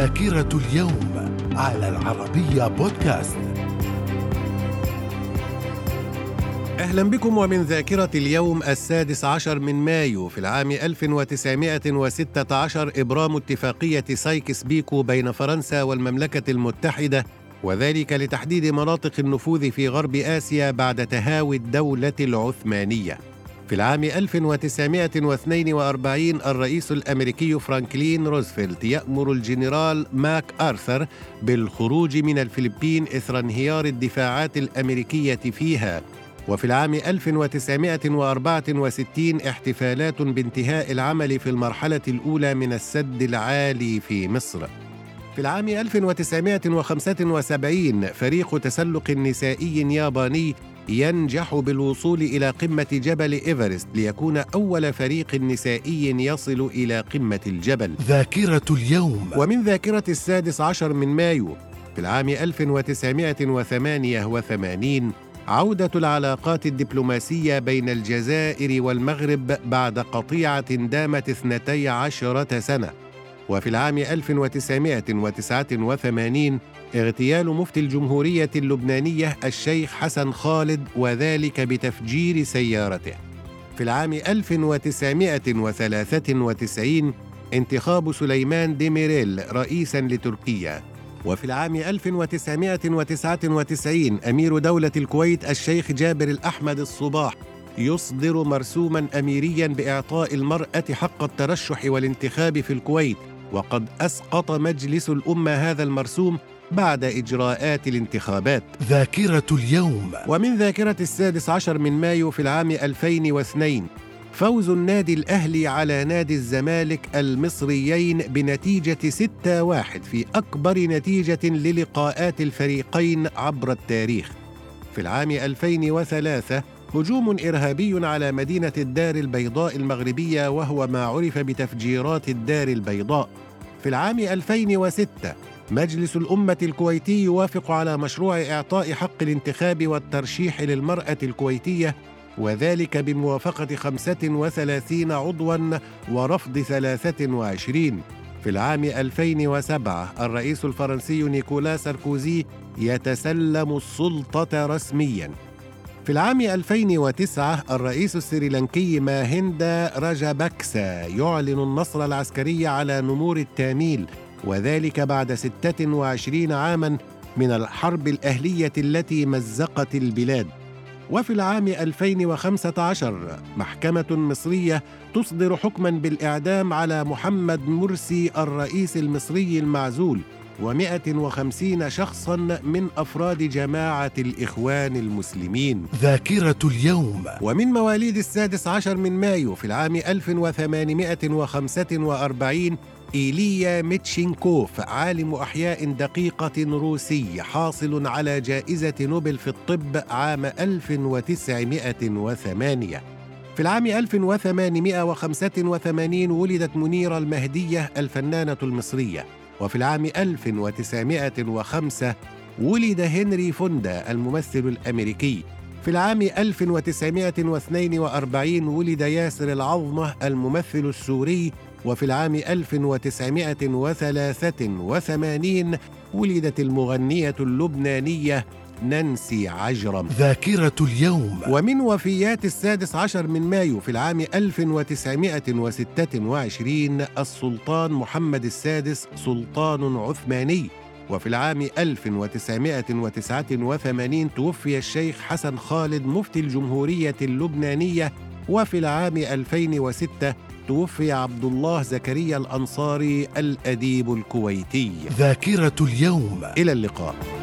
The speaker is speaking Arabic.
ذاكرة اليوم على العربية بودكاست. أهلا بكم ومن ذاكرة اليوم السادس عشر من مايو في العام 1916 إبرام اتفاقية سايكس بيكو بين فرنسا والمملكة المتحدة وذلك لتحديد مناطق النفوذ في غرب آسيا بعد تهاوي الدولة العثمانية. في العام 1942 الرئيس الأمريكي فرانكلين روزفلت يأمر الجنرال ماك آرثر بالخروج من الفلبين إثر انهيار الدفاعات الأمريكية فيها. وفي العام 1964 احتفالات بانتهاء العمل في المرحلة الأولى من السد العالي في مصر. في العام 1975 فريق تسلق نسائي ياباني ينجح بالوصول إلى قمة جبل إيفرست ليكون أول فريق نسائي يصل إلى قمة الجبل. ذاكرة اليوم. ومن ذاكرة السادس عشر من مايو في العام 1988 عودة العلاقات الدبلوماسية بين الجزائر والمغرب بعد قطيعة دامت اثنتي عشرة سنة. وفي العام 1989 اغتيال مفتي الجمهورية اللبنانية الشيخ حسن خالد وذلك بتفجير سيارته. في العام 1993 انتخاب سليمان ديميريل رئيسا لتركيا. وفي العام 1999 أمير دولة الكويت الشيخ جابر الأحمد الصباح يصدر مرسوما أميريا بإعطاء المرأة حق الترشح والانتخاب في الكويت وقد أسقط مجلس الأمة هذا المرسوم بعد إجراءات الانتخابات ذاكرة اليوم ومن ذاكرة السادس عشر من مايو في العام 2002 فوز النادي الأهلي على نادي الزمالك المصريين بنتيجة 6-1 في أكبر نتيجة للقاءات الفريقين عبر التاريخ. في العام 2003 هجوم إرهابي على مدينة الدار البيضاء المغربية وهو ما عرف بتفجيرات الدار البيضاء. في العام 2006 مجلس الأمة الكويتي يوافق على مشروع إعطاء حق الانتخاب والترشيح للمرأة الكويتية وذلك بموافقة 35 عضواً ورفض 23 في العام 2007 الرئيس الفرنسي نيكولا ساركوزي يتسلم السلطة رسمياً في العام 2009 الرئيس السريلانكي ماهندا راجاباكسا يعلن النصر العسكري على نمور التاميل وذلك بعد 26 عاما من الحرب الأهلية التي مزقت البلاد. وفي العام 2015 محكمة مصرية تصدر حكما بالإعدام على محمد مرسي الرئيس المصري المعزول. و150 شخصا من أفراد جماعة الإخوان المسلمين. ذاكرة اليوم. ومن مواليد السادس عشر من مايو في العام 1845 إيليا ميتشينكوف عالم أحياء دقيقة روسي حاصل على جائزة نوبل في الطب عام 1908 في العام 1885 ولدت منيرة المهدية الفنانة المصرية. وفي العام 1905 ولد هنري فوندا الممثل الأمريكي. في العام 1942 ولد ياسر العظمة الممثل السوري. وفي العام 1983 ولدت المغنية اللبنانية نانسي عجرم. ذاكرة اليوم. ومن وفيات السادس عشر من مايو في العام 1926 السلطان محمد السادس سلطان عثماني. وفي العام 1989 توفي الشيخ حسن خالد مفتي الجمهورية اللبنانية. وفي العام 2006 توفي عبد الله زكريا الأنصاري الأديب الكويتي. ذاكرة اليوم. إلى اللقاء.